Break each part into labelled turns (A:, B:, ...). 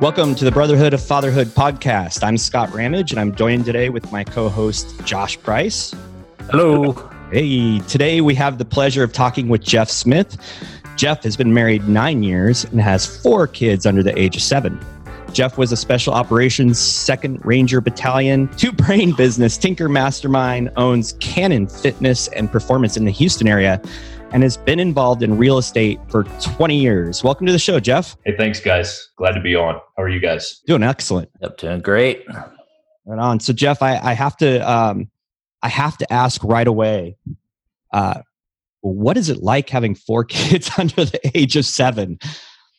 A: Welcome to the Brotherhood of Fatherhood podcast. I'm Scott Ramage, and I'm joined today with my co host, Josh Price.
B: Hello.
A: Hey, today we have the pleasure of talking with Jeff Smith. Jeff has been married nine years and has four kids under the age of seven. Jeff was a Special Operations 2nd Ranger Battalion, two brain business, Tinker Mastermind, owns Cannon Fitness and Performance in the Houston area, and has been involved in real estate for 20 years. Welcome to the show, Jeff.
C: Hey, thanks, guys. Glad to be on. How are you guys?
A: Doing excellent.
B: Yep, doing great.
A: Right on. So, Jeff, I, I have to, um, I have to ask right away. Uh, what is it like having four kids under the age of seven?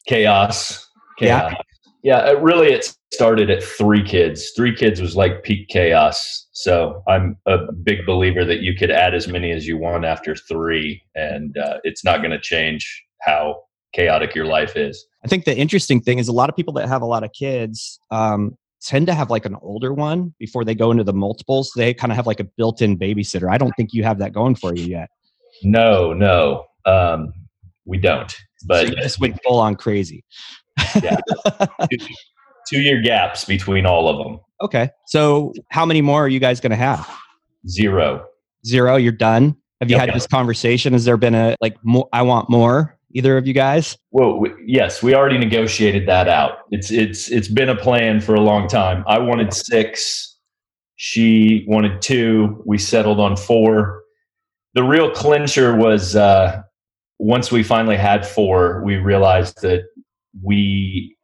C: Chaos. Chaos.
A: Yeah.
C: Yeah, it really, it started at three kids. Three kids was like peak chaos. So I'm a big believer that you could add as many as you want after three, and uh, it's not going to change how chaotic your life is.
A: I think the interesting thing is a lot of people that have a lot of kids um, tend to have like an older one before they go into the multiples. They kind of have like a built-in babysitter. I don't think you have that going for you yet.
C: No, no, um, we don't. But
A: so you just went full on crazy.
C: yeah, two, two year gaps between all of them.
A: Okay. So how many more are you guys going to have?
C: Zero.
A: Zero. You're done. Have you
C: Yep.
A: had this conversation? Has there been a like more? I want more. Either of you guys?
C: Well, we, yes, we already negotiated that out. It's it's it's been a plan for a long time. I wanted six. She wanted two. We settled on four. The real clincher was uh, once we finally had four, we realized that we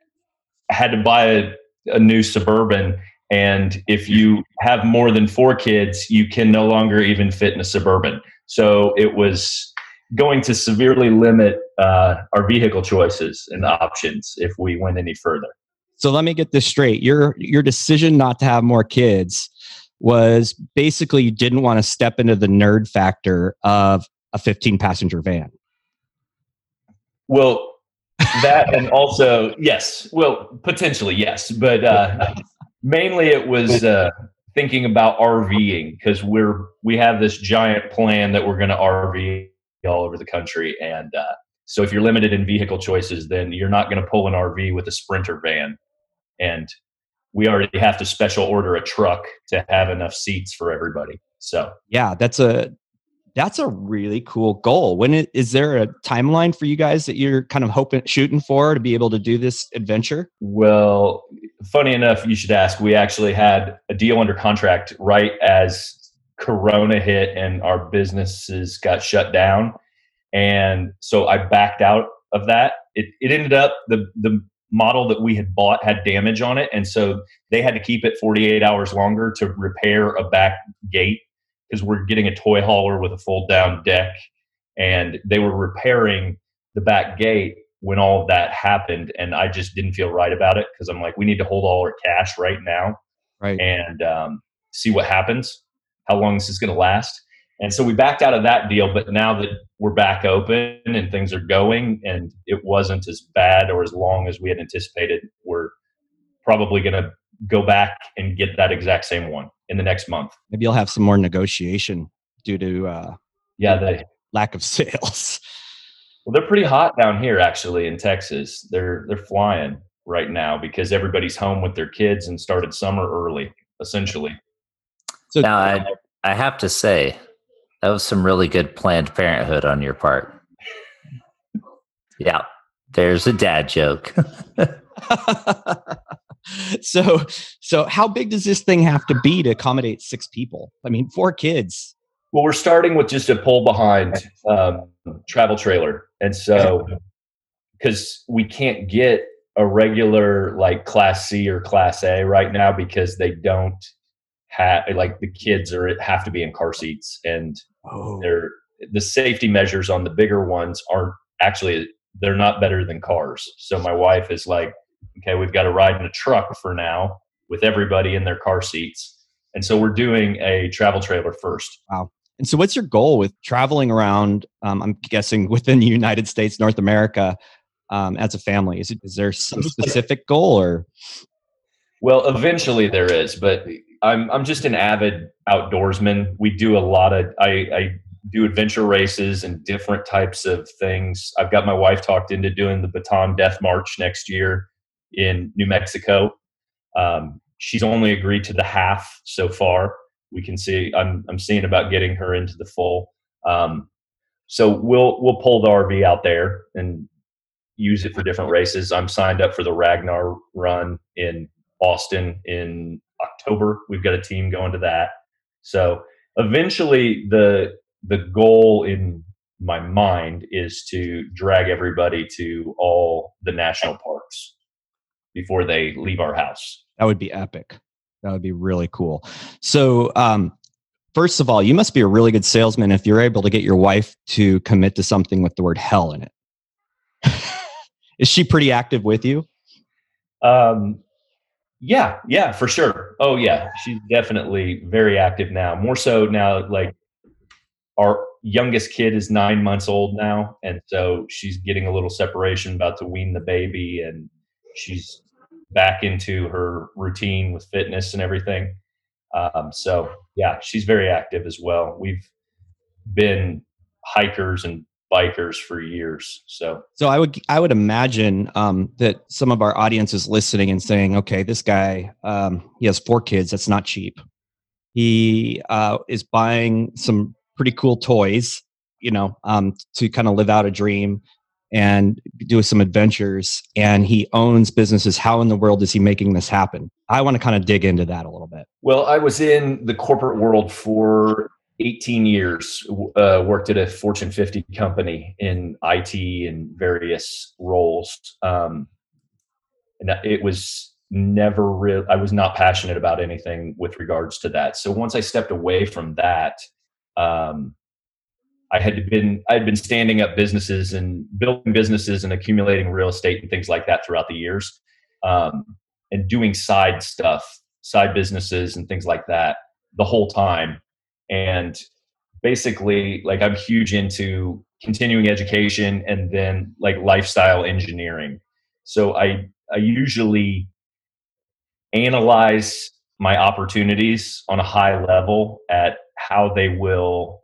C: had to buy a, a new suburban. And if you have more than four kids, you can no longer even fit in a suburban. So it was going to severely limit uh, our vehicle choices and options if we went any further.
A: So let me get this straight. Your your decision not to have more kids was basically you didn't want to step into the nerd factor of a 15 passenger van.
C: Well, that and also yes, well potentially yes, but uh, mainly it was uh, thinking about RVing because we're we have this giant plan that we're going to RV all over the country, and uh, so if you're limited in vehicle choices, then you're not going to pull an RV with a Sprinter van, and we already have to special order a truck to have enough seats for everybody. So
A: Yeah, that's a that's a really cool goal. When it, is there a timeline for you guys that you're kind of hoping shooting for to be able to do this adventure?
C: Well, funny enough, you should ask. We actually had a deal under contract right as Corona hit and our businesses got shut down. And so I backed out of that. It, it ended up the, the model that we had bought had damage on it. And so they had to keep it 48 hours longer to repair a back gate because we're getting a toy hauler with a fold down deck. And they were repairing the back gate when all of that happened and i just didn't feel right about it because i'm like we need to hold all our cash right now
A: Right.
C: and um, see what happens how long this is going to last and so we backed out of that deal but now that we're back open and things are going and it wasn't as bad or as long as we had anticipated we're probably going to go back and get that exact same one in the next month
A: Maybe you'll have some more negotiation due to uh,
C: yeah the
A: lack of sales.
C: Well, they're pretty hot down here, actually, in Texas. They're they're flying right now because everybody's home with their kids and started summer early, essentially.
A: So
B: Now, I, I have to say, that was some really good Planned Parenthood on your part. Yeah, there's a dad joke.
A: so so how big does this thing have to be to accommodate six people? I mean, four kids.
C: Well, we're starting with just a pull behind um, travel trailer, and so because we can't get a regular like Class C or Class A right now because they don't have like the kids are have to be in car seats and
A: Oh,
C: they're the safety measures on the bigger ones aren't actually they're not better than cars. So my wife is like, okay, we've got to ride in a truck for now with everybody in their car seats. And so we're doing a travel trailer first. Wow.
A: And so, what's your goal with traveling around? Um, I'm guessing within the United States, North America, um, as a family. Is it is there some specific goal or?
C: Well, eventually there is, but I'm I'm just an avid outdoorsman. We do a lot of I, I do adventure races and different types of things. I've got my wife talked into doing the Bataan Death March next year, in New Mexico. Um, she's only agreed to the half so far. We can see I'm I'm seeing about getting her into the full. Um, so we'll we'll pull the RV out there and use it for different races. I'm signed up for the Ragnar run in Austin in October. We've got a team going to that. So eventually the the goal in my mind is to drag everybody to all the national parks before they leave our house.
A: That would be epic. That would be really cool. So, um, first of all, you must be a really good salesman if you're able to get your wife to commit to something with the word hell in it. Is she pretty active with you?
C: Um, yeah, yeah, for sure. Oh, yeah, she's definitely very active now. More so now, like our youngest kid is nine months old now, and so she's getting a little separation, about to wean the baby, and she's back into her routine with fitness and everything. Um, so yeah, she's very active as well. We've been hikers and bikers for years. So
A: so I would I would imagine um, that some of our audience is listening and saying, okay, this guy um, he has four kids. That's not cheap. He uh, is buying some pretty cool toys, you know, um, to kind of live out a dream and do some adventures. And he owns businesses. How in the world is he making this happen? I want to kind of dig into that a little bit.
C: Well, I was in the corporate world for 18 years, uh, worked at a Fortune 50 company in IT and various roles. Um, and it was never real. I was not passionate about anything with regards to that. So once I stepped away from that, um, I had been I had been standing up businesses and building businesses and accumulating real estate and things like that throughout the years, um, and doing side stuff, side businesses and things like that the whole time. And basically, like I'm huge into continuing education and then like lifestyle engineering. So I I usually analyze my opportunities on a high level at how they will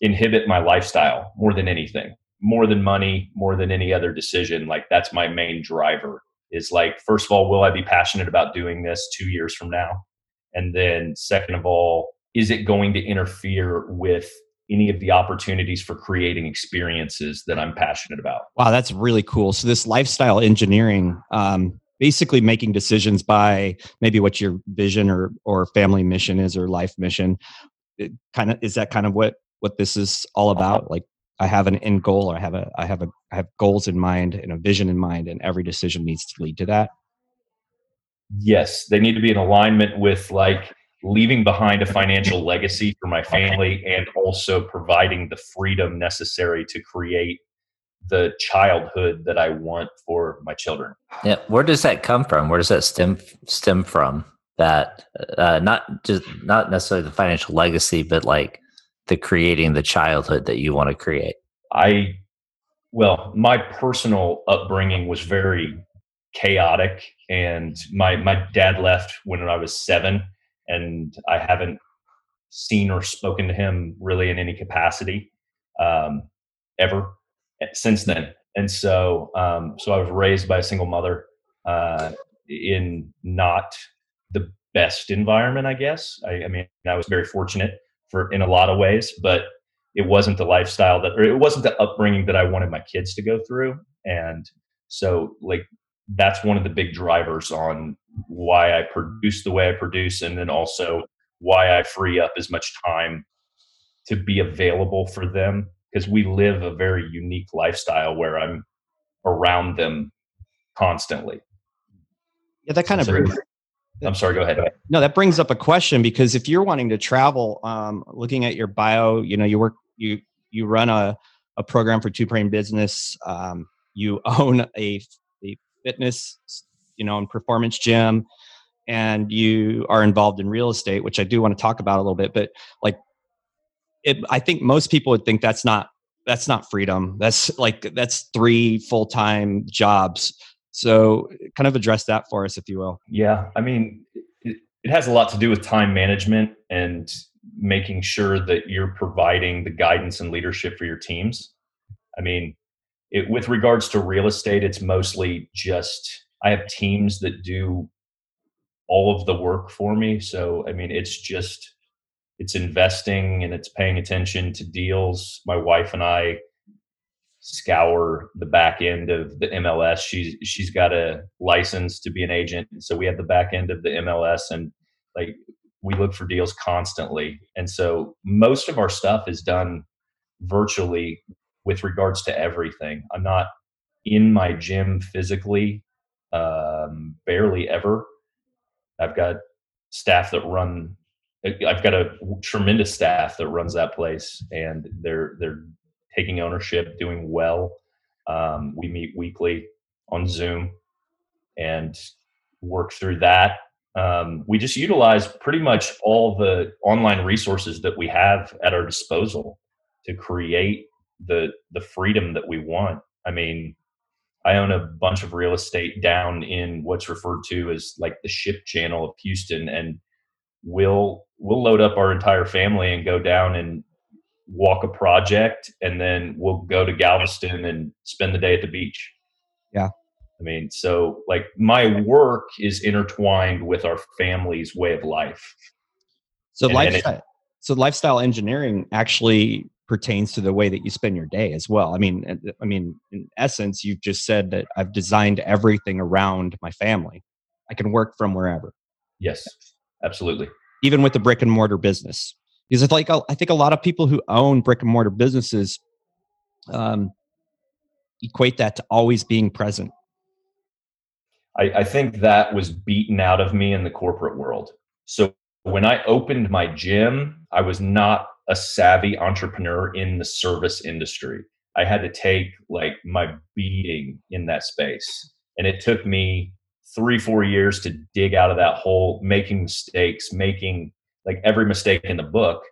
C: inhibit my lifestyle more than anything more than money more than any other decision. Like that's my main driver is like first of all will i be passionate about doing this two years from now? And then second of all is it going to interfere with any of the opportunities for creating experiences that i'm passionate about?
A: Wow that's really cool. So this lifestyle engineering um, basically making decisions by maybe what your vision or or family mission is or life mission it kind of is that kind of what what this is all about like i have an end goal or i have a i have a i have goals in mind and a vision in mind and every decision needs to lead to that
C: yes they need to be in alignment with like leaving behind a financial legacy for my family and also providing the freedom necessary to create the childhood that I want for my children.
B: Yeah, where does that come from? Where does that stem stem from? That uh, not just not necessarily the financial legacy, but like the creating the childhood that you want to create?
C: I, well, my personal upbringing was very chaotic, and my my dad left when I was seven, and I haven't seen or spoken to him really in any capacity um, ever eh, since then. And so, um, so I was raised by a single mother uh, in not the best environment, I guess. I, I mean, I was very fortunate for in a lot of ways, but it wasn't the lifestyle that, or it wasn't the upbringing that I wanted my kids to go through. And so, like, that's one of the big drivers on why I produce the way I produce, and then also why I free up as much time to be available for them because we live a very unique lifestyle where I'm around them constantly.
A: Yeah, that kind of brings,
C: I'm sorry. Go ahead.
A: No, that brings up a question because if you're wanting to travel, um, looking at your bio, you know, you work, you you run a a program for Two Brain Business. Um, you own a a fitness, you know, and performance gym, and you are involved in real estate, which I do want to talk about a little bit. But like, it, I think most people would think that's not that's not freedom. That's like that's three full time jobs so, kind of address that for us, if you will.
C: Yeah, I mean, it, has a lot to do with time management and making sure that you're providing the guidance and leadership for your teams. I mean, it, with regards to real estate, it's mostly just I have teams that do all of the work for me. So I mean, it's just it's investing and it's paying attention to deals. My wife and I scour the back end of the MLS. She's she's got a license to be an agent, so we have the back end of the MLS, and like we look for deals constantly. And so most of our stuff is done virtually with regards to everything. I'm not in my gym physically, um, barely ever. I've got staff that run. I've got a tremendous staff that runs that place, and they're they're taking ownership, doing well. Um, we meet weekly on Zoom and work through that. Um, we just utilize pretty much all the online resources that we have at our disposal to create the the freedom that we want. I mean, I own a bunch of real estate down in what's referred to as like the ship channel of Houston and we'll we'll load up our entire family and go down and walk a project and then we'll go to Galveston and spend the day at the beach.
A: Yeah.
C: I mean, so like my work is intertwined with our family's way of life.
A: So and, lifestyle and it, so lifestyle engineering actually pertains to the way that you spend your day as well. I mean, I mean, in essence, you've just said that I've designed everything around my family. I can work from wherever.
C: Yes, absolutely.
A: Even with the brick and mortar business, because it's like I think a lot of people who own brick and mortar businesses um, equate that to always being present.
C: I, I think that was beaten out of me in the corporate world. So when I opened my gym, I was not a savvy entrepreneur in the service industry. I had to take like my beating in that space. And it took me three, four years to dig out of that hole, making mistakes, making like every mistake in the book.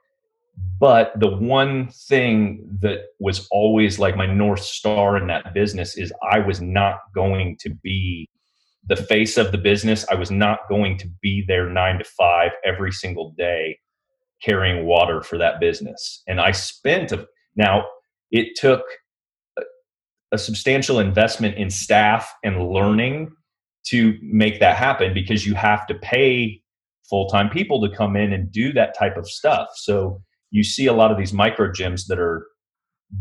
C: But the one thing that was always like my North Star in that business is I was not going to be the face of the business. I was not going to be there nine to five every single day carrying water for that business. And I spent a, now it took a, a substantial investment in staff and learning to make that happen because you have to pay full-time people to come in and do that type of stuff. So you see a lot of these micro gyms that are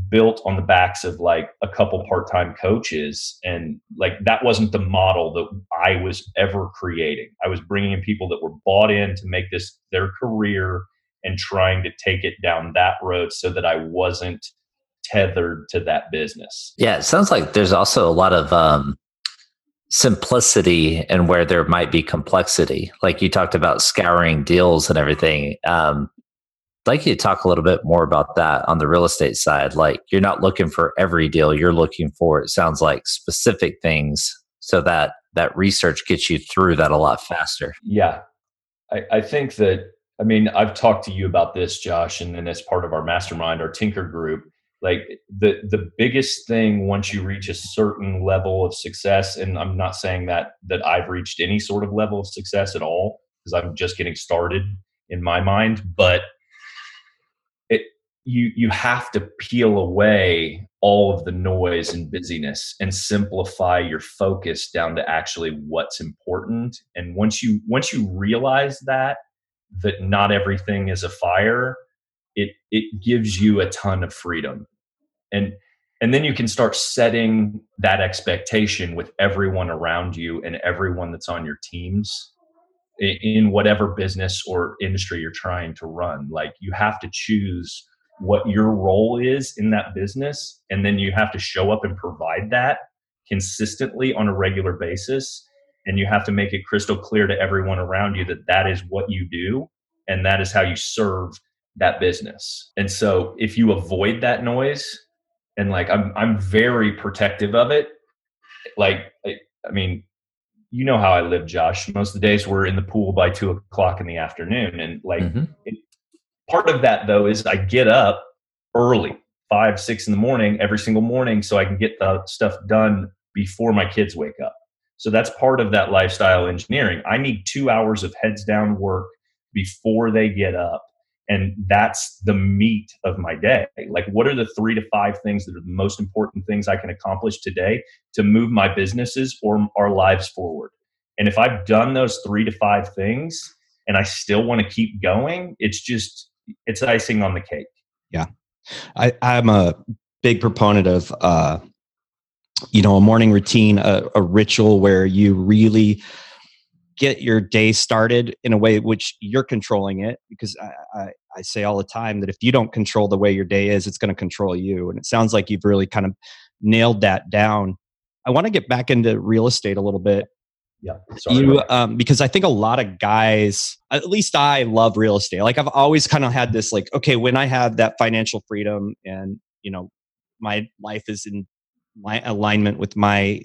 C: built on the backs of like a couple part-time coaches and like that wasn't the model that I was ever creating. I was bringing in people that were bought in to make this their career and trying to take it down that road so that I wasn't tethered to that business.
B: Yeah, it sounds like there's also a lot of um simplicity and where there might be complexity. Like you talked about scouring deals and everything. Um, I'd like you to talk a little bit more about that on the real estate side. Like you're not looking for every deal, you're looking for it sounds like specific things so that that research gets you through that a lot faster.
C: Yeah. I, I think that I mean, I've talked to you about this, Josh, and then as part of our mastermind, our Tinker group, like the the biggest thing once you reach a certain level of success and i'm not saying that that i've reached any sort of level of success at all because i'm just getting started in my mind but it you you have to peel away all of the noise and busyness and simplify your focus down to actually what's important and once you once you realize that that not everything is a fire it it gives you a ton of freedom. And and then you can start setting that expectation with everyone around you and everyone that's on your teams in whatever business or industry you're trying to run. Like you have to choose what your role is in that business and then you have to show up and provide that consistently on a regular basis. And you have to make it crystal clear to everyone around you that that is what you do and that is how you serve that business and so if you avoid that noise and like I'm I'm very protective of it. Like I, I mean, you know how I live, Josh. Most of the days we're in the pool by two o'clock in the afternoon, and like mm-hmm. it, part of that though is I get up early, five six in the morning every single morning, so I can get the stuff done before my kids wake up. So that's part of that lifestyle engineering. I need two hours of heads down work before they get up and that's the meat of my day. Like what are the three to five things that are the most important things i can accomplish today to move my businesses or our lives forward? And if i've done those three to five things and i still want to keep going it's just it's icing on the cake.
A: Yeah. I, i'm a big proponent of uh you know a morning routine a, a ritual where you really get your day started in a way which you're controlling it because I, I, I, say all the time that if you don't control the way your day is it's going to control you and it sounds like you've really kind of nailed that down. I want to get back into real estate a little bit.
C: Yeah
A: you um, because i think a lot of guys at least i love real estate. Like i've always kind of had this like okay when i have that financial freedom and you know my life is in my alignment with my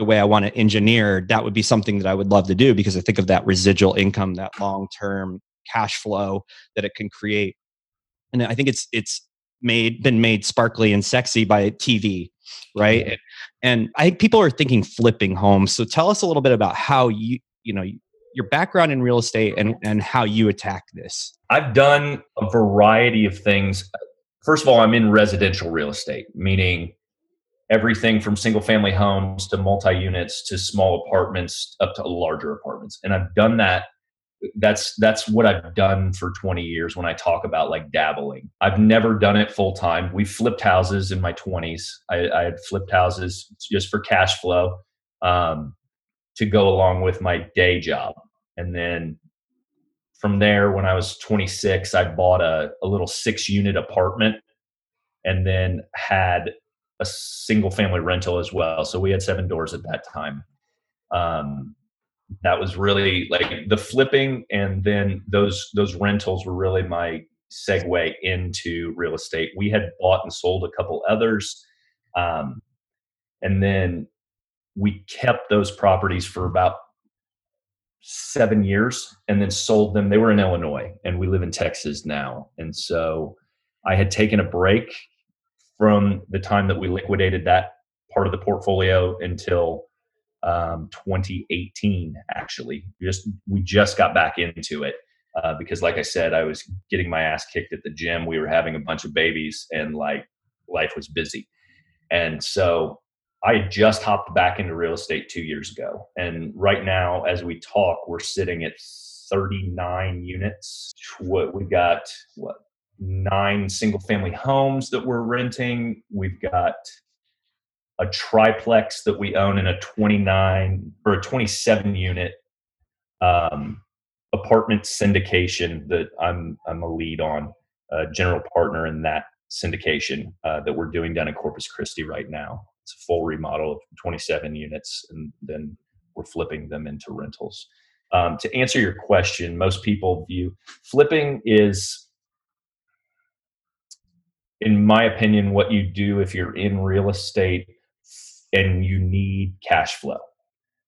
A: the way I want to engineer, that would be something that I would love to do because I think of that residual income, that long term cash flow that it can create. And I think it's it's made been made sparkly and sexy by TV, right? And, and I think people are thinking flipping homes. So tell us a little bit about how you you know your background in real estate and and how you attack this.
C: I've done a variety of things. First of all, I'm in residential real estate, meaning everything from single family homes to multi units to small apartments up to larger apartments. And I've done that. That's that's what I've done for 20 years when I talk about like dabbling. I've never done it full time. We flipped houses in my 20s. I, I, had flipped houses just for cash flow um, to go along with my day job. And then from there, when I was 26, I bought a, a little six unit apartment and then had a single family rental as well. So we had seven doors at that time. Um, that was really like the flipping, and then those those rentals were really my segue into real estate. We had bought and sold a couple others, um, and then we kept those properties for about seven years, and then sold them. They were in Illinois, and we live in Texas now, and so I had taken a break from the time that we liquidated that part of the portfolio until um, 2018 actually. Just we just got back into it uh, because like i said i was getting my ass kicked at the gym. We were having a bunch of babies and like life was busy. And so i just hopped back into real estate two years ago. And right now as we talk we're sitting at 39 units. What we got what nine single family homes that we're renting. We've got a triplex that we own in a 29 or a 27 unit um, apartment syndication that I'm I'm a lead on, a general partner in that syndication uh, that we're doing down in Corpus Christi right now. It's a full remodel of 27 units, and then we're flipping them into rentals. Um, to answer your question, most people view flipping is in my opinion, what you do if you're in real estate and you need cash flow.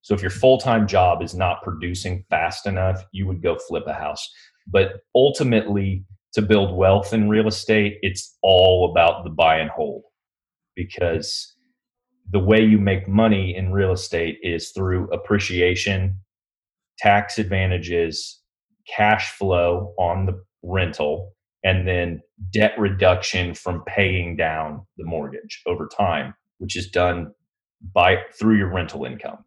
C: So if your full time job is not producing fast enough, you would go flip a house. But ultimately, to build wealth in real estate, it's all about the buy and hold because the way you make money in real estate is through appreciation, tax advantages, cash flow on the rental, and then debt reduction from paying down the mortgage over time, which is done by through your rental income.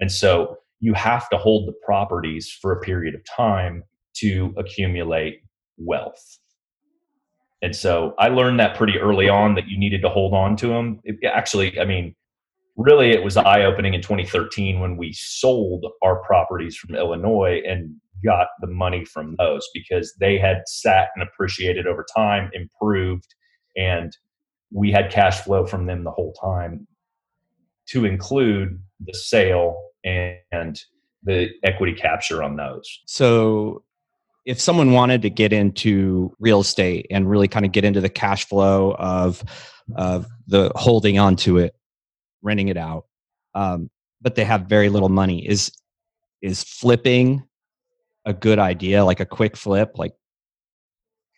C: And so you have to hold the properties for a period of time to accumulate wealth. And so I learned that pretty early on that you needed to hold on to them. It, actually, I mean, really, it was eye opening in 2013 when we sold our properties from Illinois and got the money from those because they had sat and appreciated over time, improved, and we had cash flow from them the whole time to include the sale and the equity capture on those.
A: So if someone wanted to get into real estate and really kind of get into the cash flow of of the holding on to it, renting it out, um, but they have very little money, is is flipping a good idea, like a quick flip, like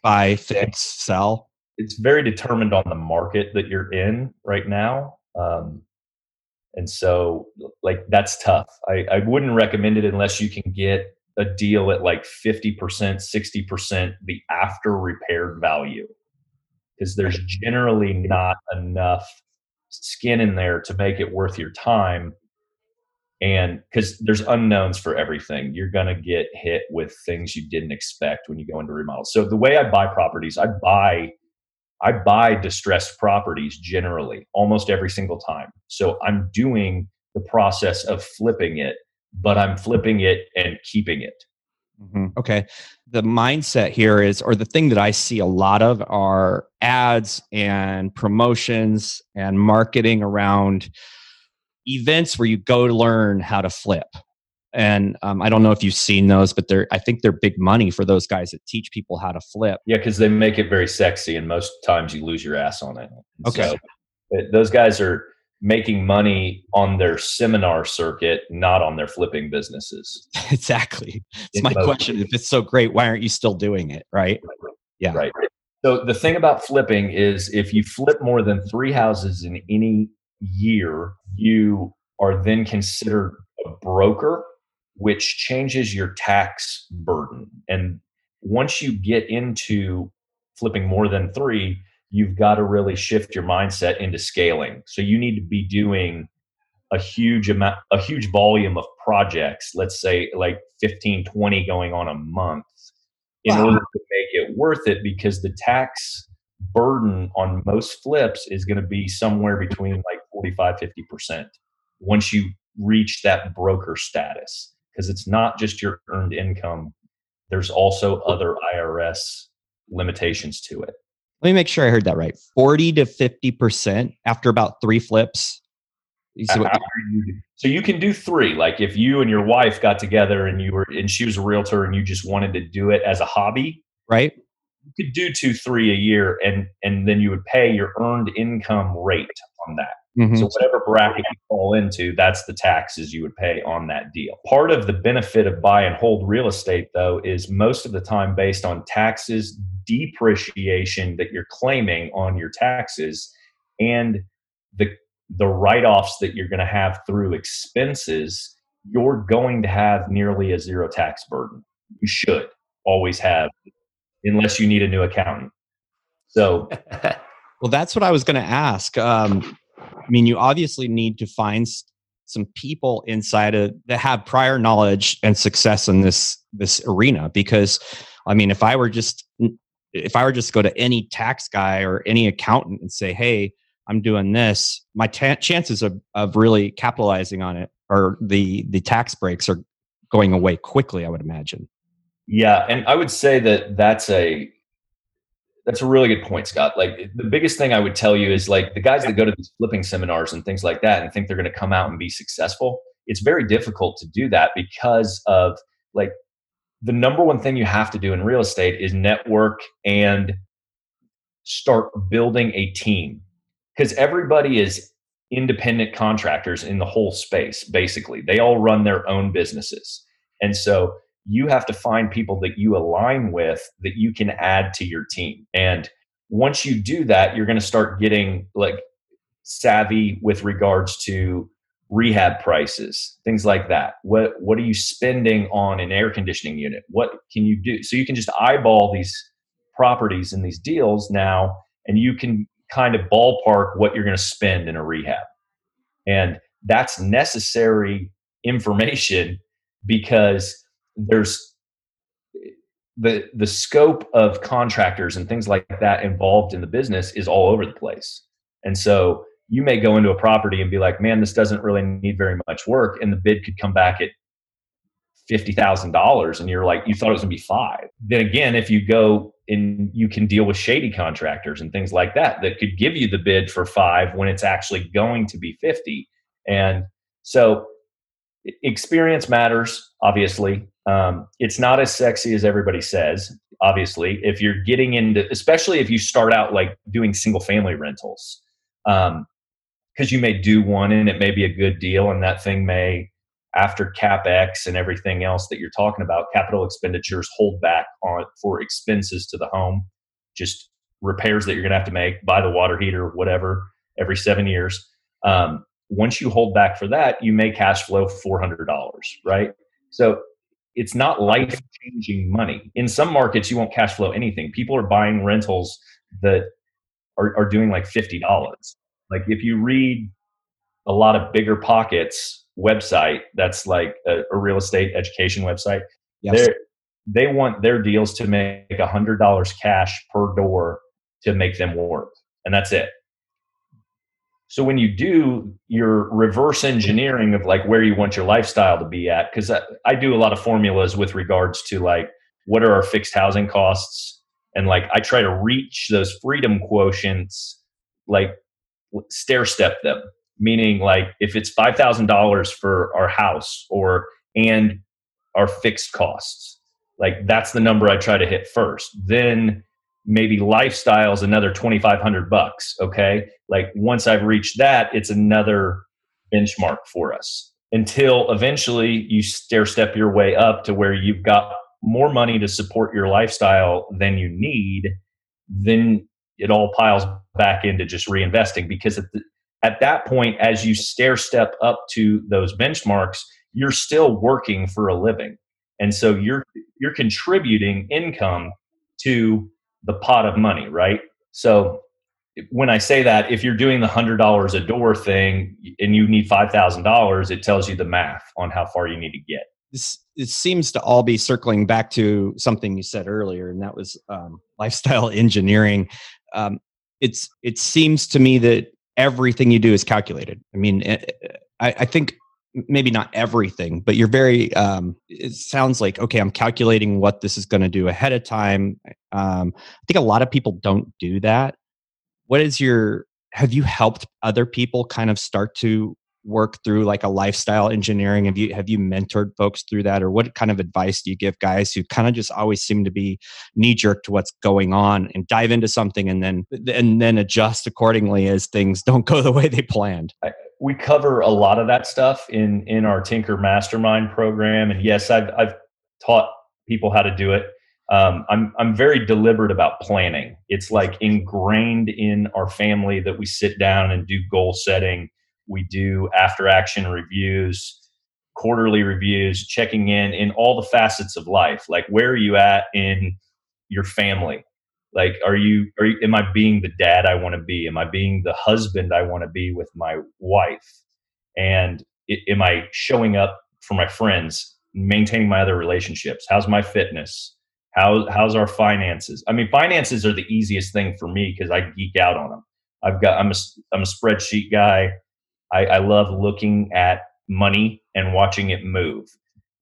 A: buy, fix, sell?
C: It's very determined on the market that you're in right now. Um, and so, like, that's tough. I, I wouldn't recommend it unless you can get a deal at like 50%, 60% the after repaired value. Because there's generally not enough skin in there to make it worth your time. And because there's unknowns for everything, you're going to get hit with things you didn't expect when you go into remodel. So the way I buy properties, I buy I buy distressed properties generally almost every single time. So I'm doing the process of flipping it, but I'm flipping it and keeping it.
A: Mm-hmm. Okay. The mindset here is, or the thing that I see a lot of are ads and promotions and marketing around events where you go to learn how to flip and um, I don't know if you've seen those, but they're I think they're big money for those guys that teach people how to flip.
C: Yeah, because they make it very sexy, and most times you lose your ass on it.
A: Okay,
C: so, those guys are making money on their seminar circuit, not on their flipping businesses.
A: exactly. It's my question. If it's so great, why aren't you still doing it? Right.
C: Yeah. Right. So the thing about flipping is if you flip more than three houses in any year, you are then considered a broker which changes your tax burden. And once you get into flipping more than three, you've got to really shift your mindset into scaling. So you need to be doing a huge amount, a huge volume of projects, let's say like 15, 20 going on a month in wow. order to make it worth it because the tax burden on most flips is going to be somewhere between like 45, 50% once you reach that broker status because it's not just your earned income. There's also other IRS limitations to it.
A: Let me make sure I heard that right. 40 to 50% after about three flips.
C: You so you can do three. Like if you and your wife got together and you were and she was a realtor and you just wanted to do it as a hobby,
A: right?
C: You could do two, three a year and and then you would pay your earned income rate on that. Mm-hmm. So whatever bracket you fall into, that's the taxes you would pay on that deal. Part of the benefit of buy and hold real estate though is most of the time based on taxes, depreciation that you're claiming on your taxes and the the write-offs that you're going to have through expenses, you're going to have nearly a zero tax burden. You should always have unless you need a new accountant. So
A: well that's what I was going to ask. Um, I mean, you obviously need to find some people inside of that have prior knowledge and success in this this arena because i mean if i were just if i were just go to any tax guy or any accountant and say hey i'm doing this my chances of, of really capitalizing on it or the the tax breaks are going away quickly i would imagine.
C: Yeah and i would say that that's a that's a really good point, Scott. Like the biggest thing I would tell you is like the guys that go to these flipping seminars and things like that and think they're going to come out and be successful. It's very difficult to do that because of like the number one thing you have to do in real estate is network and start building a team because everybody is independent contractors in the whole space basically they all run their own businesses and so you have to find people that you align with that you can add to your team. And once you do that, you're going to start getting like savvy with regards to rehab prices, things like that. What what are you spending on an air conditioning unit? What can you do? So you can just eyeball these properties and these deals now and you can kind of ballpark what you're going to spend in a rehab. And that's necessary information because there's the the scope of contractors and things like that involved in the business is all over the place. And so you may go into a property and be like, man, this doesn't really need very much work. And the bid could come back at $50,000 and you're like, you thought it was gonna be five. Then again, if you go and you can deal with shady contractors and things like that, that could give you the bid for five when it's actually going to be 50. And so experience matters, obviously. Um, it's not as sexy as everybody says, obviously. If you're getting into, especially if you start out like doing single family rentals, because um, you may do one and it may be a good deal, and that thing may, after capex and everything else that you're talking about, capital expenditures hold back on for expenses to the home, just repairs that you're going to have to make, buy the water heater, whatever, every seven years. Um, once you hold back for that, you may cash flow $400, right? So it's not life changing money. In some markets, you won't cash flow anything. People are buying rentals that are, are doing like $50. Like if you read a lot of BiggerPockets website, that's like a, a real estate education website. Yes. They want their deals to make a hundred dollars cash per door to make them work. And that's it. So when you do your reverse engineering of like where you want your lifestyle to be at, because I, I, do a lot of formulas with regards to like what are our fixed housing costs, and like I try to reach those freedom quotients, like stair step them. Meaning, like if it's five thousand dollars for our house or and our fixed costs, like that's the number I try to hit first. Then maybe lifestyle is another 2500 bucks okay? Like once i've reached that it's another benchmark for us. Until eventually you stair step your way up to where you've got more money to support your lifestyle than you need then it all piles back into just reinvesting. Because at, the, at that point as you stair step up to those benchmarks you're still working for a living. And so you're you're contributing income to the pot of money, right? So when I say that, if you're doing the hundred dollars a door thing and you need five thousand dollars, it tells you the math on how far you need to get.
A: This it seems to all be circling back to something you said earlier, and that was um, lifestyle engineering. Um, it's it seems to me that everything you do is calculated. I mean, eh, eh, I, I think maybe not everything, but you're very, um, it sounds like, okay, I'm calculating what this is going to do ahead of time. Um, I think a lot of people don't do that. What is your, have you helped other people kind of start to work through like a lifestyle engineering? Have you, have you mentored folks through that? Or what kind of advice do you give guys who kind of just always seem to be knee jerk to what's going on and dive into something and then, and then adjust accordingly as things don't go the way they planned?
C: I, we cover a lot of that stuff in in our Tinker Mastermind program. And yes, I've I've taught people how to do it. Um, I'm I'm very deliberate about planning. It's like ingrained in our family that we sit down and do goal setting. We do after action reviews, quarterly reviews, checking in in all the facets of life. Like where are you at in your family? Like are you are you, am i being the dad i want to be? Am i being the husband i want to be with my wife? And am i showing up for my friends maintaining my other relationships? How's my fitness? How how's our finances? I mean finances are the easiest thing for me because i geek out on them i've got i'm a i'm a spreadsheet guy. I, I love looking at money and watching it move.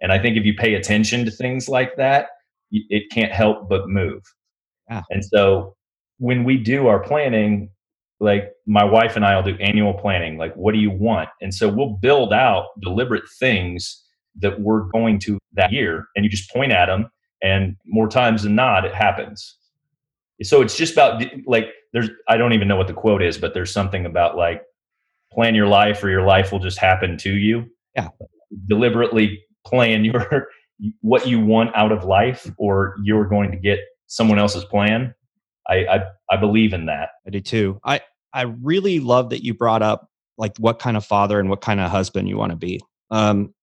C: And i think if you pay attention to things like that it can't help but move yeah. And so when we do our planning, like my wife and I will do annual planning. Like, what do you want? And so we'll build out deliberate things that we're going to that year, and you just point at them, and more times than not, it happens. So it's just about like there's I don't even know what the quote is, but there's something about like plan your life or your life will just happen to you.
A: Yeah.
C: Deliberately plan your what you want out of life, or you're going to get someone else's plan. I, I, I believe in that.
A: I do too. I I really love that you brought up like what kind of father and what kind of husband you want to be. Um,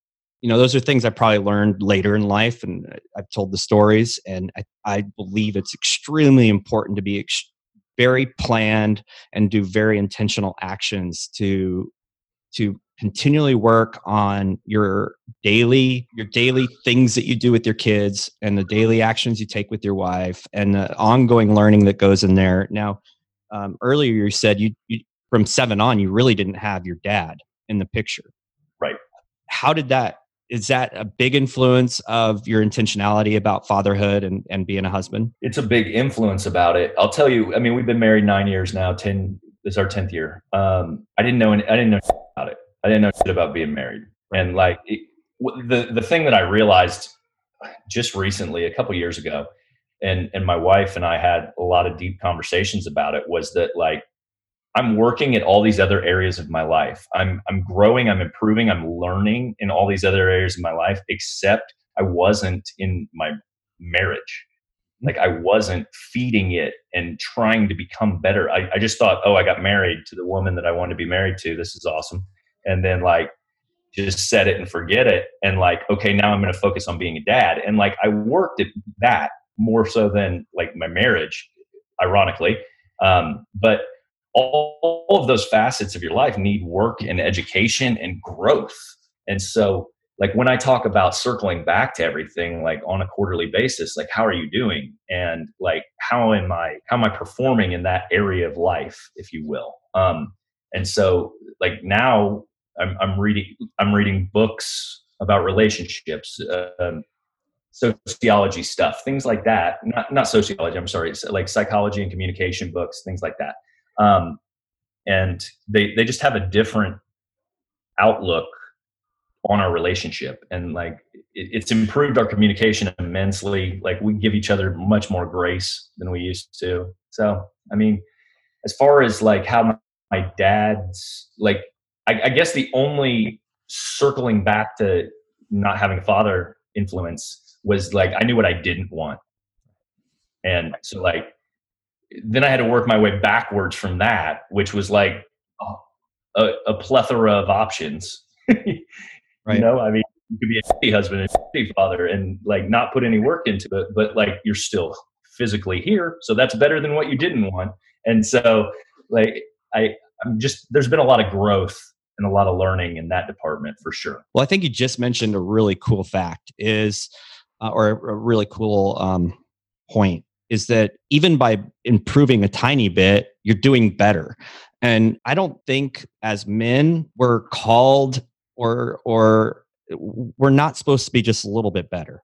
A: you know, those are things I probably learned later in life, and I've told the stories. And I, I believe it's extremely important to be ex- very planned and do very intentional actions to to continually work on your daily your daily things that you do with your kids and the daily actions you take with your wife and the ongoing learning that goes in there. Now um, earlier you said you, you from seven on you really didn't have your dad in the picture.
C: Right.
A: How did that is that a big influence of your intentionality about fatherhood and, and being a husband?
C: It's a big influence about it. I'll tell you i mean we've been married nine years now 10 this is our 10th year. Um, i didn't know any, i didn't know I didn't know shit about being married. And like it, the the thing that I realized just recently, a couple years ago, and and my wife and I had a lot of deep conversations about it was that like I'm working at all these other areas of my life. I'm I'm growing, I'm improving, I'm learning in all these other areas of my life, except I wasn't in my marriage. Hmm. Like I wasn't feeding it and trying to become better. I, I just thought, oh, I got married to the woman that I wanted to be married to. This is awesome and then like just set it and forget it and like okay now i'm going to focus on being a dad. And like i worked at that more so than like my marriage ironically. Um, but all, all of those facets of your life need work and education and growth. And so like when i talk about circling back to everything like on a quarterly basis like how are you doing? And like how am i how am i performing in that area of life if you will? Um and so like now i'm, I'm reading i'm reading books about relationships um, sociology stuff things like that. Not not sociology i'm sorry like psychology and communication books things like that. Um and they they just have a different outlook on our relationship. And like it, it's improved our communication immensely. Like we give each other much more grace than we used to. So i mean as far as like how my, my dad's like I, I guess the only circling back to not having a father influence was like i knew what i didn't want and so like then i had to work my way backwards from that which was like a, a plethora of options Right. You know, I mean, you could be a shitty husband and a father and like not put any work into it, but like you're still physically here. So that's better than what you didn't want. And so like I I'm just there's been a lot of growth and a lot of learning in that department for sure.
A: Well, I think you just mentioned a really cool fact is uh, or a really cool um, point is that even by improving a tiny bit, you're doing better. And I don't think as men we're called or or we're not supposed to be just a little bit better.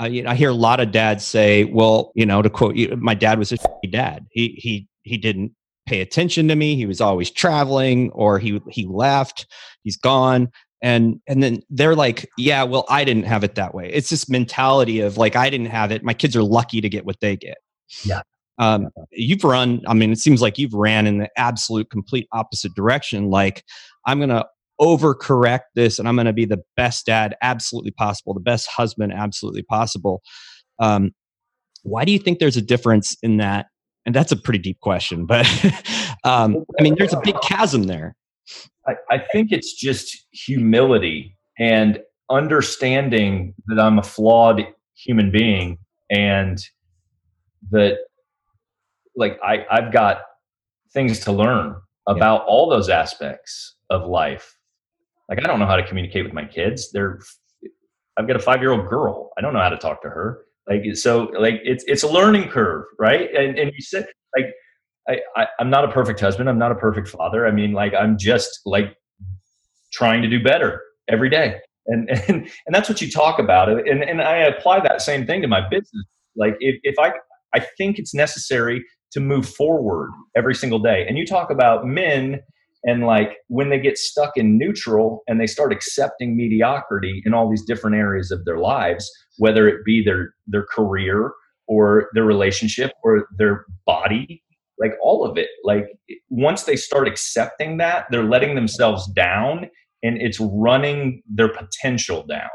A: Uh, you know, I hear a lot of dads say, "Well, you know, to quote you, my dad was a dad. He he he didn't pay attention to me. He was always traveling, or he he left. He's gone." And and then they're like, "Yeah, well, I didn't have it that way." It's this mentality of like, "I didn't have it. My kids are lucky to get what they get."
C: Yeah.
A: Um, you've run. I mean, it seems like you've ran in the absolute complete opposite direction. Like, I'm going to overcorrect this and I'm going to be the best dad absolutely possible, the best husband absolutely possible. Um, why do you think there's a difference in that? And that's a pretty deep question, but um, I mean, there's a big chasm there.
C: I, I think it's just humility and understanding that I'm a flawed human being and that like I, I've got things to learn about yeah. all those aspects of life like I don't know how to communicate with my kids. They're I've got a five year old girl. I don't know how to talk to her. Like so, like it's it's a learning curve, right? And and you said like I, I I'm not a perfect husband. I'm not a perfect father. I mean, like I'm just like trying to do better every day. And and and that's what you talk about. And and I apply that same thing to my business. Like if if I I think it's necessary to move forward every single day. And you talk about men and like when they get stuck in neutral and they start accepting mediocrity in all these different areas of their lives whether it be their their career or their relationship or their body like all of it like once they start accepting that they're letting themselves down and it's running their potential down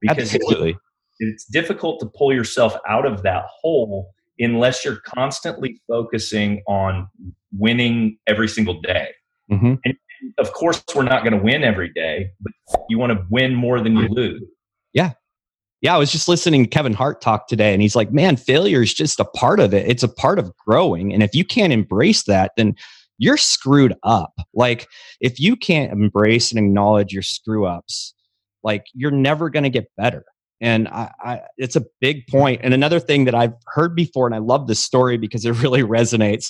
A: because Absolutely.
C: It's, it's difficult to pull yourself out of that hole unless you're constantly focusing on winning every single day Mm-hmm. And of course, we're not going to win every day, but you want to win more than you lose.
A: Yeah. Yeah. I was just listening to Kevin Hart talk today, and he's like, man, failure is just a part of it. It's a part of growing. And if you can't embrace that, then you're screwed up. Like, if you can't embrace and acknowledge your screw ups, like, you're never going to get better. And I, I, it's a big point. And another thing that I've heard before, and I love this story because it really resonates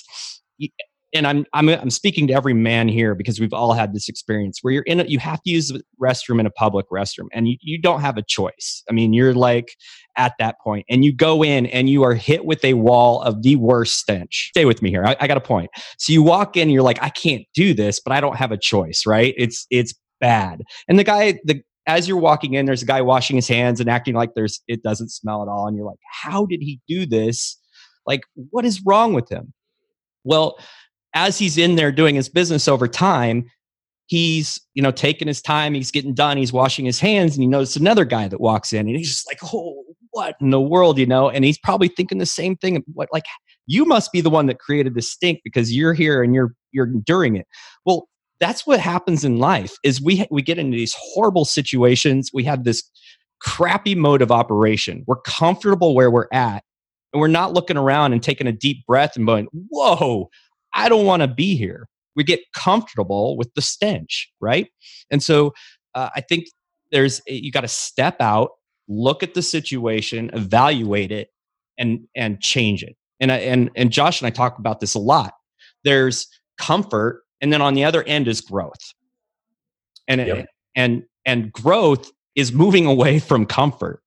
A: and I'm, I'm I'm speaking to every man here because we've all had this experience where you're in a, you have to use the restroom in a public restroom and you, you don't have a choice. I mean, you're like at that point and you go in and you are hit with a wall of the worst stench. Stay with me here. I, I got a point. So you walk in, you're like, I can't do this, but I don't have a choice, right? It's it's bad. And the guy, the as you're walking in, there's a guy washing his hands and acting like there's it doesn't smell at all, and you're like, how did he do this? Like, what is wrong with him? Well, as he's in there doing his business over time, he's you know taking his time he's getting done he's washing his hands and he notices another guy that walks in and he's just like oh what in the world you know? And he's probably thinking the same thing what like you must be the one that created this stink because you're here and you're you're enduring it. Well that's what happens in life is we we get into these horrible situations we have this crappy mode of operation we're comfortable where we're at and we're not looking around and taking a deep breath and going whoa i don't want to be here. We get comfortable with the stench right? And so uh, i think there's you got to step out look at the situation evaluate it and and change it. And I, and and josh and i talk about this a lot. There's comfort and then on the other end is growth. And yep. and and growth is moving away from comfort.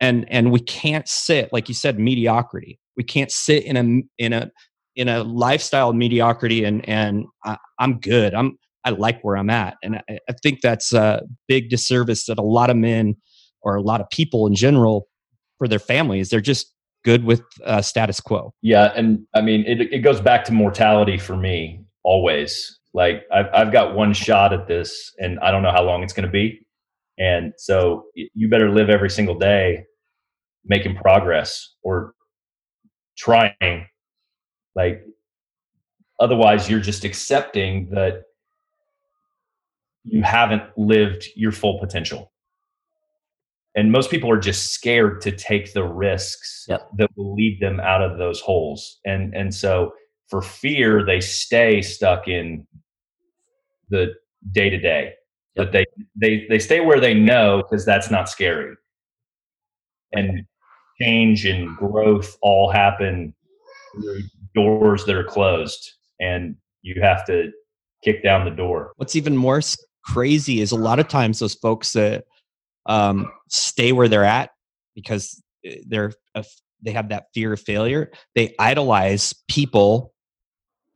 A: And and we can't sit like you said mediocrity. We can't sit in a in a in a lifestyle mediocrity and and I, am good i'm i like where i'm at and I, I, think that's a big disservice that a lot of men or a lot of people in general for their families they're just good with uh, status quo
C: yeah and i mean it, it goes back to mortality for me always. Like I've I've got one shot at this, and I don't know how long it's going to be. And so you better live every single day making progress or trying. Like otherwise, you're just accepting that you haven't lived your full potential. And most people are just scared to take the risks yep. that will lead them out of those holes. And and so for fear they stay stuck in the day to day but they they they stay where they know because that's not scary and change and growth all happen through doors that are closed and you have to kick down the door.
A: What's even more crazy is a lot of times those folks that um, stay where they're at because eh, they're they have that fear of failure. They idolize people.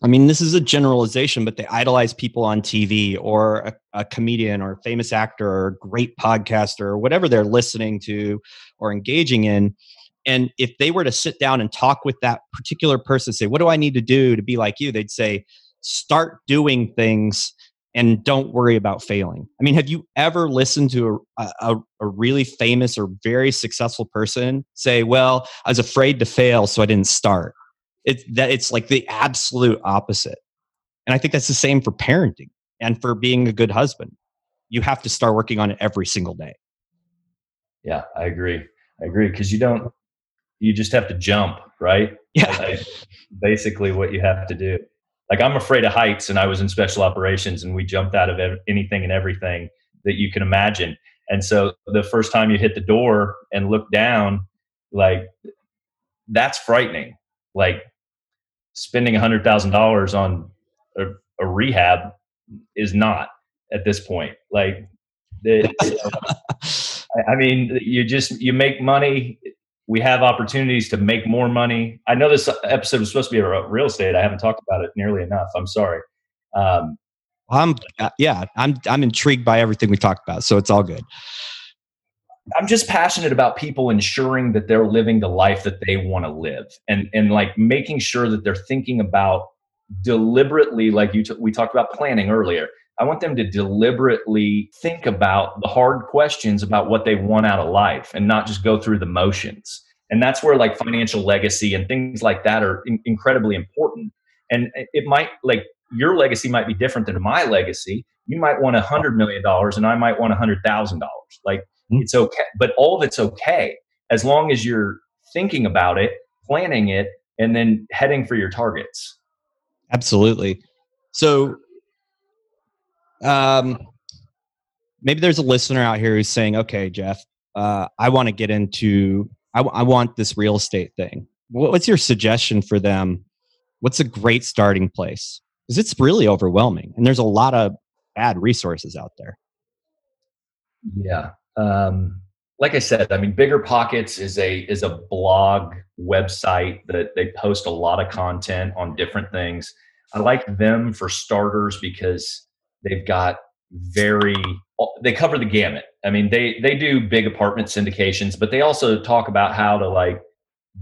A: I mean, this is a generalization, but they idolize people on TV or a, a, comedian or a famous actor or a great podcaster or whatever they're listening to or engaging in. And if they were to sit down and talk with that particular person, say, What do I need to do to be like you? They'd say, Start doing things and don't worry about failing. I mean, have you ever listened to a, a, a really famous or very successful person say, Well, I was afraid to fail, so I didn't start? it's that it's like the absolute opposite and i think that's the same for parenting and for being a good husband you have to start working on it every single day
C: yeah i agree i agree because you don't you just have to jump right
A: yeah
C: like, basically what you have to do like i'm afraid of heights and i was in special operations and we jumped out of anything and everything that you can imagine and so the first time you hit the door and look down like that's frightening like spending a hundred thousand dollars on a, a, rehab is not at this point. Like, I mean, you just you make money. We have opportunities to make more money. I know this episode was supposed to be about real estate. I haven't talked about it nearly enough. I'm sorry. Um,
A: I'm uh, yeah, I'm I'm intrigued by everything we talked about, so it's all good.
C: I'm just passionate about people ensuring that they're living the life that they want to live and and like making sure that they're thinking about deliberately like you t- we talked about planning earlier. I want them to deliberately think about the hard questions about what they want out of life and not just go through the motions. And that's where like financial legacy and things like that are in- incredibly important. And it might like your legacy might be different than my legacy. You might want a hundred million dollars and I might want a hundred thousand dollars. Like Mm-hmm. It's okay, but all of it's okay as long as you're thinking about it, planning it, and then heading for your targets.
A: Absolutely. So, um, maybe there's a listener out here who's saying, "Okay, Jeff, uh, I want to get into, I, want this real estate thing. What's your suggestion for them? What's a great starting place? Because it's really overwhelming, and there's a lot of bad resources out there."
C: Yeah um, like I said, I mean, BiggerPockets is a is a blog website that they post a lot of content on different things. I like them for starters because they've got very they cover the gamut. I mean, they they do big apartment syndications, but they also talk about how to like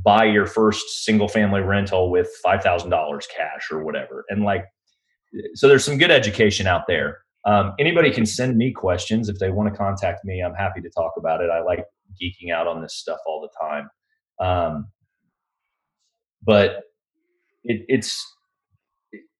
C: buy your first single family rental with five thousand dollars cash or whatever, and like so there's some good education out there. Um, anybody can send me questions if they want to contact me. I'm happy to talk about it. I like geeking out on this stuff all the time. Um, but it, it's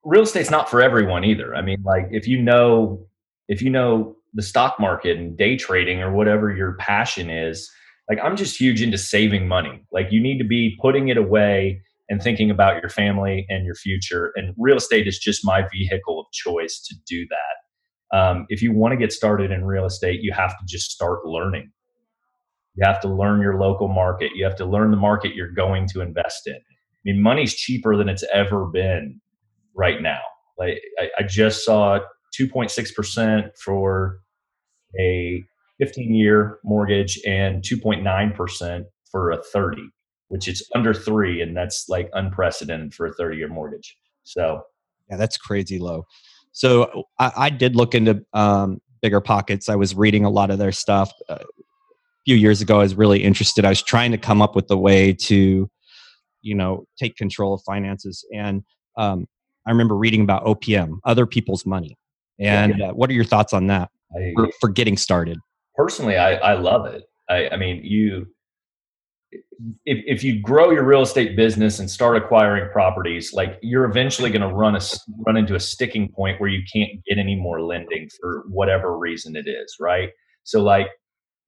C: real estate's not for everyone either. I mean, like if you know if you know the stock market and day trading or whatever your passion is, like I'm just huge into saving money. Like you need to be putting it away and thinking about your family and your future. And real estate is just my vehicle of choice to do that. Um, if you want to get started in real estate, you have to just start learning. You have to learn your local market. You have to learn the market you're going to invest in. I mean, money's cheaper than it's ever been right now. Like I, I just saw 2.6% for a 15 year mortgage and 2.9% for a 30 which is under three, and that's like unprecedented for a 30 year mortgage. So,
A: yeah, that's crazy low. So, I, I did look into um, BiggerPockets. I was reading a lot of their stuff. Uh, a few years ago, I was really interested. I was trying to come up with a way to, you know, take control of finances. And um, I remember reading about OPM, other people's money. And uh, what are your thoughts on that I, for, for, getting started?
C: Personally, I, I love it. I, I mean, you if, if you grow your real estate business and start acquiring properties, like you're eventually going to run a run into a sticking point where you can't get any more lending for whatever reason it is, right? So like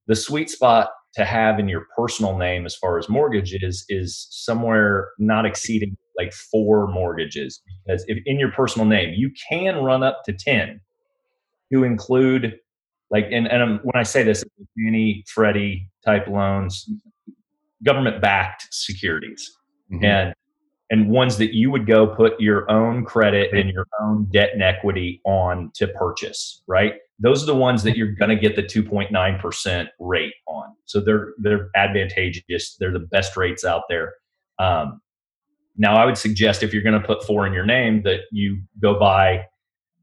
C: the sweet spot to have in your personal name as far as mortgages is somewhere not exceeding like four mortgages because if in your personal name you can run up to 10 to include like and, and when i say this Fannie freddie type loans government backed securities. Mm-hmm. and and ones that you would go put your own credit and your own debt and equity on to purchase right? Those are the ones that you're going to get the 2.9% rate on. So they're they're advantageous. They're the best rates out there. Um, now i would suggest if you're going to put four in your name that you go by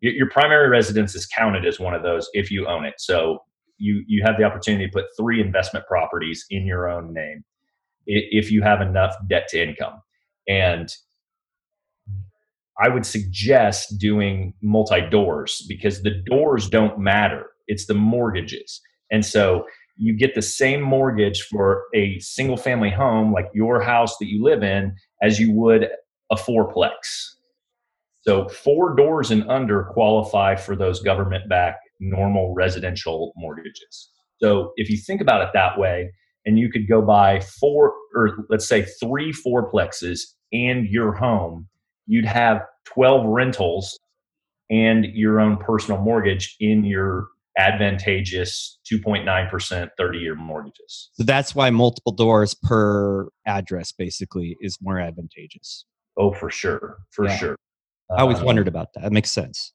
C: your primary residence is counted as one of those if you own it so you you have the opportunity to put three investment properties in your own name if you have enough debt to income. And I would suggest doing multi doors because the doors don't matter. It's the mortgages. And so you get the same mortgage for a single family home, like your house that you live in, as you would a fourplex. So four doors and under qualify for those government backed normal residential mortgages. So if you think about it that way, and you could go buy four or let's say three fourplexes and your home, you'd have 12 rentals and your own personal mortgage in your advantageous 2.9% 30 year mortgages.
A: So that's why multiple doors per address basically is more advantageous.
C: Oh, for sure. For yeah. sure.
A: I always uh, wondered about that. That makes sense.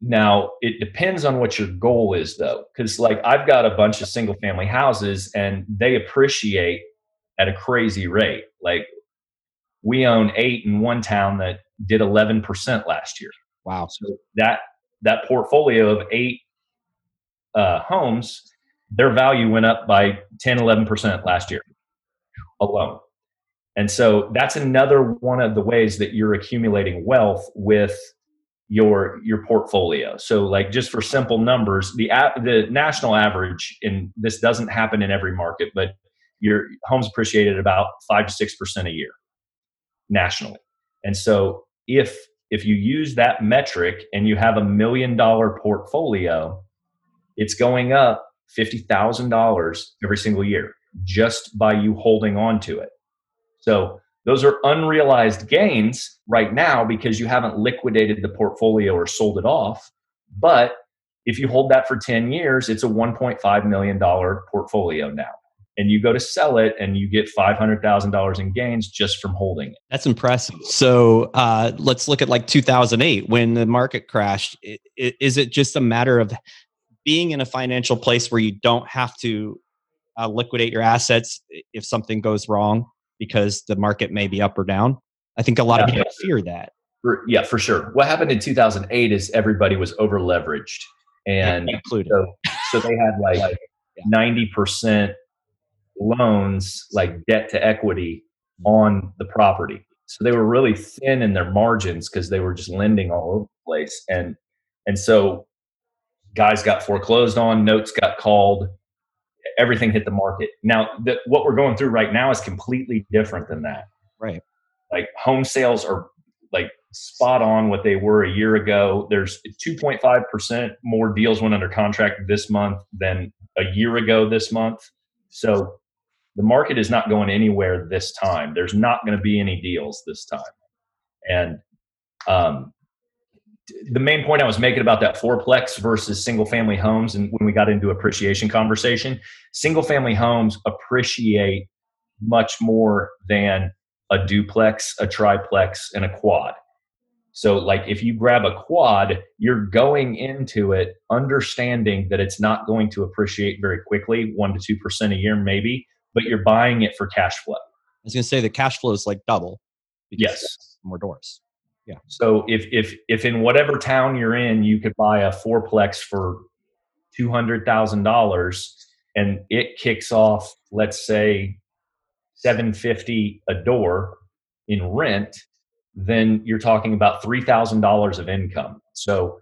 C: Now, it depends on what your goal is, though, because like I've got a bunch of single family houses and they appreciate at a crazy rate. Like we own eight in one town that did 11% last year.
A: Wow.
C: So that, that portfolio of eight uh, homes, their value went up by 10, 11% last year alone. And so that's another one of the ways that you're accumulating wealth with your your portfolio. So like just for simple numbers, the the national average and this doesn't happen in every market, but your homes appreciated about 5 to 6% a year nationally. And so if if you use that metric and you have a million dollar portfolio, it's going up $50,000 every single year just by you holding on to it. So those are unrealized gains right now because you haven't liquidated the portfolio or sold it off. But if you hold that for 10 years, it's a $1.5 million portfolio now. And you go to sell it and you get $500,000 in gains just from holding it.
A: That's impressive. So uh, let's look at like 2008 when the market crashed. Is it just a matter of being in a financial place where you don't have to uh, liquidate your assets if something goes wrong? because the market may be up or down. I think a lot yeah, of people fear that.
C: For, yeah, for sure. What happened in 2008 is everybody was over leveraged, and included. So, so they had like ninety percent loans, like debt to equity, on the property. So they were really thin in their margins because they were just lending all over the place, and and so guys got foreclosed on, notes got called, everything hit the market. Now, the, what we're going through right now is completely different than that.
A: Right.
C: Like home sales are like spot on what they were a year ago. There's 2.5% more deals went under contract this month than a year ago this month. So the market is not going anywhere this time. There's not going to be any deals this time. And um, the main point I was making about that fourplex versus single family homes, and when we got into appreciation conversation, single family homes appreciate much more than a duplex, a triplex, and a quad. So, like, if you grab a quad, you're going into it understanding that it's not going to appreciate very quickly, one to two percent a year, maybe, but you're buying it for cash flow. I
A: was going to say the cash flow is like double.
C: Yes,
A: more doors.
C: Yeah. So if if if in whatever town you're in, you could buy a fourplex for two hundred thousand dollars, and it kicks off, let's say, seven fifty a door in rent, then you're talking about three thousand dollars of income. So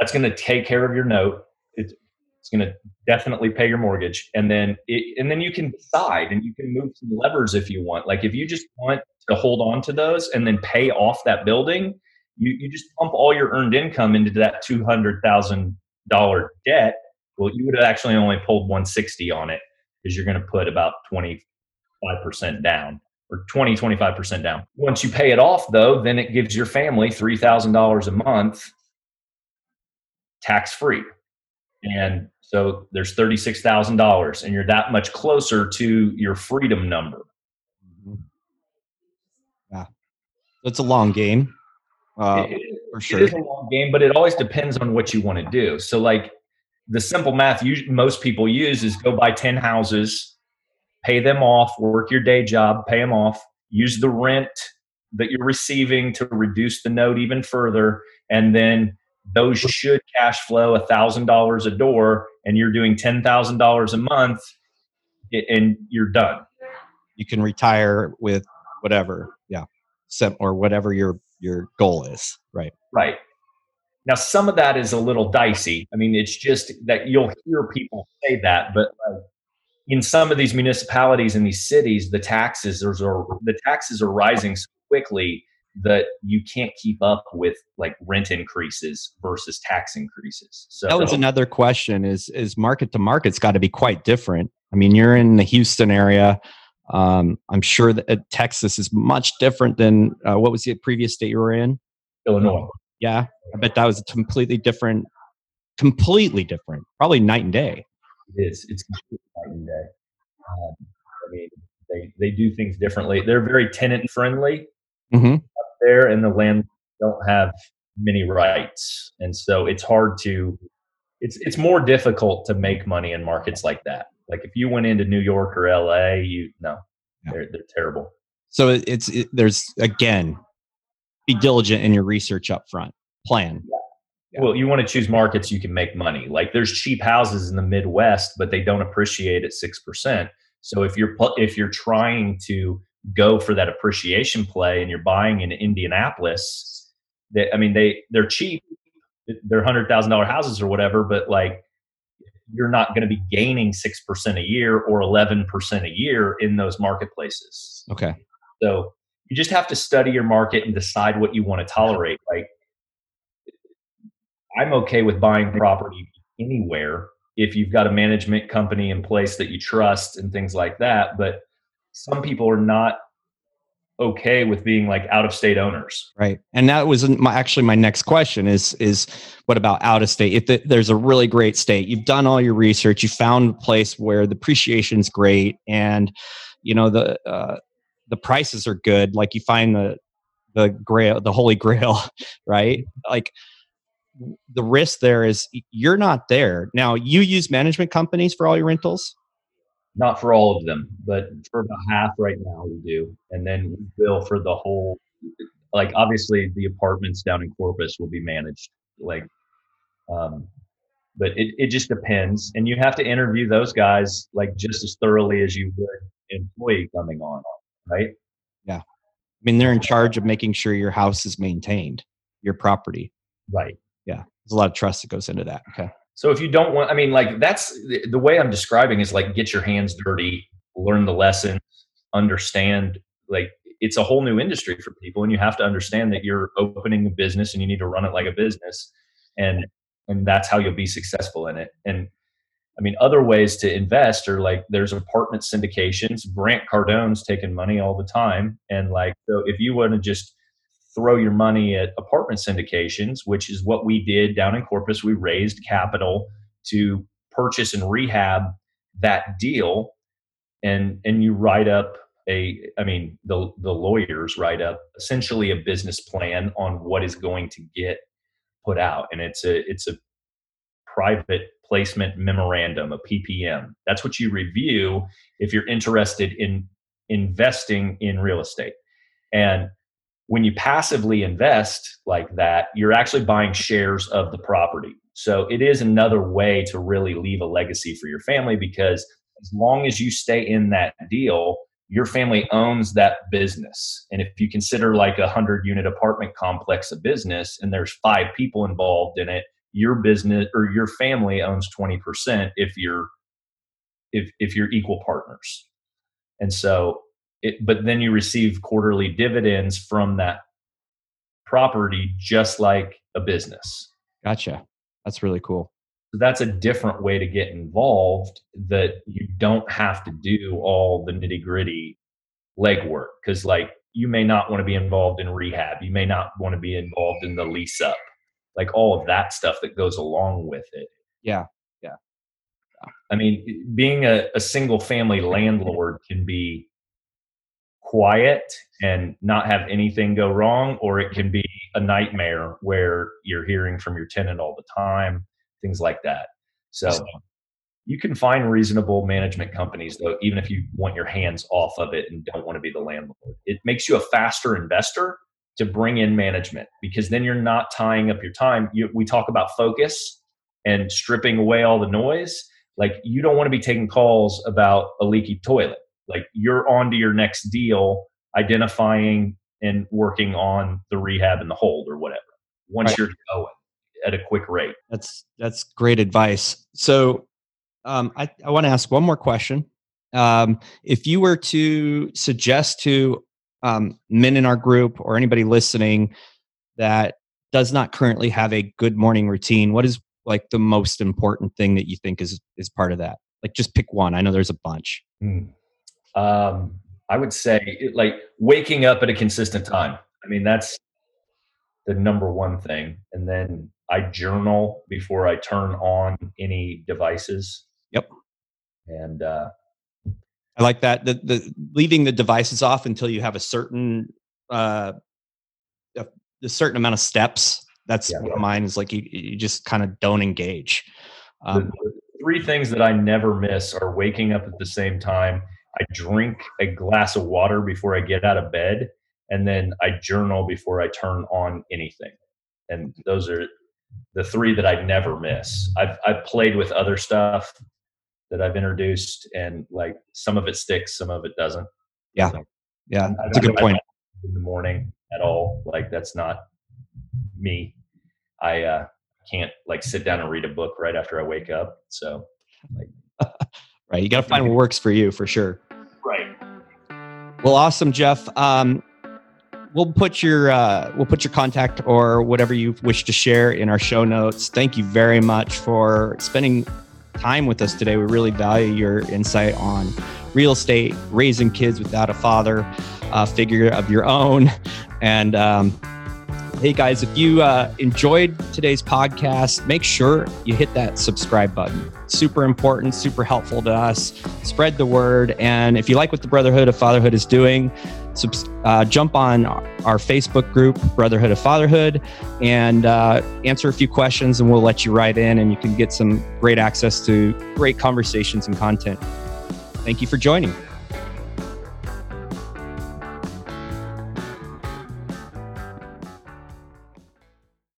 C: that's going to take care of your note. It's, it's going to definitely pay your mortgage, and then it, and then you can decide and you can move some levers if you want. Like if you just want to hold on to those and then pay off that building, you, you just pump all your earned income into that $200,000 debt. Well, you would have actually only pulled 160 on it because you're going to put about 25% down or 20, 25% down. Once you pay it off, though, then it gives your family $3,000 a month tax free. And so there's $36,000 and you're that much closer to your freedom number.
A: It's a long game.
C: Uh, it, for sure. It is a long game, but it always depends on what you want to do. So, like the simple math you, most people use is go buy 10 houses, pay them off, work your day job, pay them off, use the rent that you're receiving to reduce the note even further, and then those should cash flow a thousand dollars a door, and you're doing ten thousand dollars a month, and you're done.
A: You can retire with whatever. Yeah or whatever your your goal is right?
C: Right. Now some of that is a little dicey. I mean it's just that you'll hear people say that but like in some of these municipalities and these cities the taxes are the taxes are rising so quickly that you can't keep up with like rent increases versus tax increases. So
A: that was another question is is market to market's got to be quite different. I mean you're in the houston area um, I'm sure that uh, Texas is much different than uh, what was the previous state you were in?
C: Illinois.
A: Yeah, I bet that was a completely different, completely different, probably night and day.
C: It is. It's completely night and day. Um, I mean, they they do things differently. They're very tenant friendly mm-hmm. up there, and the land don't have many rights, and so it's hard to. It's it's more difficult to make money in markets like that. Like if you went into New York or LA, you no, yeah. they're they're terrible.
A: So it's it, there's again, be diligent in your research up front. Plan.
C: Yeah. Yeah. Well, you want to choose markets you can make money. Like there's cheap houses in the Midwest, but they don't appreciate at six percent. So if you're if you're trying to go for that appreciation play and you're buying in Indianapolis, they, I mean they they're cheap. They're hundred thousand dollar houses or whatever, but like you're not going to be gaining 6% a year or 11% a year in those marketplaces.
A: Okay.
C: So you just have to study your market and decide what you want to tolerate. Like, I'm okay with buying property anywhere if you've got a management company in place that you trust and things like that. But some people are not okay with being like out of state owners.
A: Right. And that was my, actually my next question is is what about out of state? If the, there's a really great state you've done all your research you found a place where the appreciation is great and you know the uh, the prices are good like you find the the grail the holy grail right? Like the risk there is you're not there. Now you use management companies for all your rentals
C: not for all of them, but for about half right now we do, and then we bill for the whole. Like obviously, the apartments down in Corpus will be managed, like, um, but it it just depends, and you have to interview those guys like just as thoroughly as you would employee coming on, right?
A: Yeah, I mean they're in charge of making sure your house is maintained, your property.
C: Right.
A: Yeah, there's a lot of trust that goes into that. Okay.
C: So if you don't want, I mean, like that's the, way I'm describing is like get your hands dirty, learn the lesson, understand. Like it's a whole new industry for people and you have to understand that you're opening a business and you need to run it like a business and and that's how you'll be successful in it and i mean other ways to invest are like there's apartment syndications grant cardone's taking money all the time and like so if you want to just throw your money at apartment syndications which is what we did down in corpus. We raised capital to purchase and rehab that deal. And and you write up a i mean the the lawyers write up essentially a business plan on what is going to get put out. And it's a it's a private placement memorandum a ppm that's what you review if you're interested in investing in real estate. And when you passively invest like that you're actually buying shares of the property so it is another way to really leave a legacy for your family because as long as you stay in that deal your family owns that business. And if you consider like a hundred unit apartment complex a business and there's five people involved in it, your business or your family owns 20% if you're if if you're equal partners. And so it but then you receive quarterly dividends from that property just like a business.
A: Gotcha. That's really cool So
C: that's a different way to get involved that you don't have to do all the nitty gritty legwork because like you may not want to be involved in rehab you may not want to be involved in the lease up like all of that stuff that goes along with it
A: yeah yeah,
C: i mean being a, a single family landlord can be quiet and not have anything go wrong or it can be a nightmare where you're hearing from your tenant all the time things like that. So you can find reasonable management companies though, even if you want your hands off of it and don't want to be the landlord. It makes you a faster investor to bring in management because then you're not tying up your time. You, we talk about focus and stripping away all the noise. Like you don't want to be taking calls about a leaky toilet. Like you're on to your next deal, identifying and working on the rehab and the hold or whatever. Once right. you're going, at a quick rate.
A: That's that's great advice. So um, I, I want to ask one more question. Um, if you were to suggest to um, men in our group or anybody listening that does not currently have a good morning routine, what is like the most important thing that you think is is part of that? Like just pick one. I know there's a bunch.
C: Hmm. Um, I would say it, like waking up at a consistent time. I mean that's the number one thing, and then I journal before I turn on any devices.
A: Yep.
C: And uh,
A: I like that. The, the leaving the devices off until you have a certain uh, a, a certain amount of steps. That's yeah. mine is like you, you just kind of don't engage.
C: Um, the, the three things that I never miss are waking up at the same time. I drink a glass of water before I get out of bed, and then I journal before I turn on anything. And those are the three that I never miss. I've I've played with other stuff that I've introduced, and like some of it sticks, some of it doesn't.
A: Yeah, so, yeah, that's a good point.
C: In the morning at all, like that's not me. I uh, can't like sit down and read a book right after I wake up. So, like,
A: right, you got to find what works for you for sure. Well, awesome, Jeff. Um, we'll put your uh, we'll put your contact or whatever you wish to share in our show notes. Thank you very much for spending time with us today. We really value your insight on real estate, raising kids without a father uh, figure of your own, and um, hey guys, if you uh, enjoyed today's podcast, make sure you hit that subscribe button. Super important, super helpful to us. Spread the word, and if you like what the Brotherhood of Fatherhood is doing uh, jump on our Facebook group, Brotherhood of Fatherhood, and uh, answer a few questions, and we'll let you write in, and you can get some great access to great conversations and content. Thank you for joining.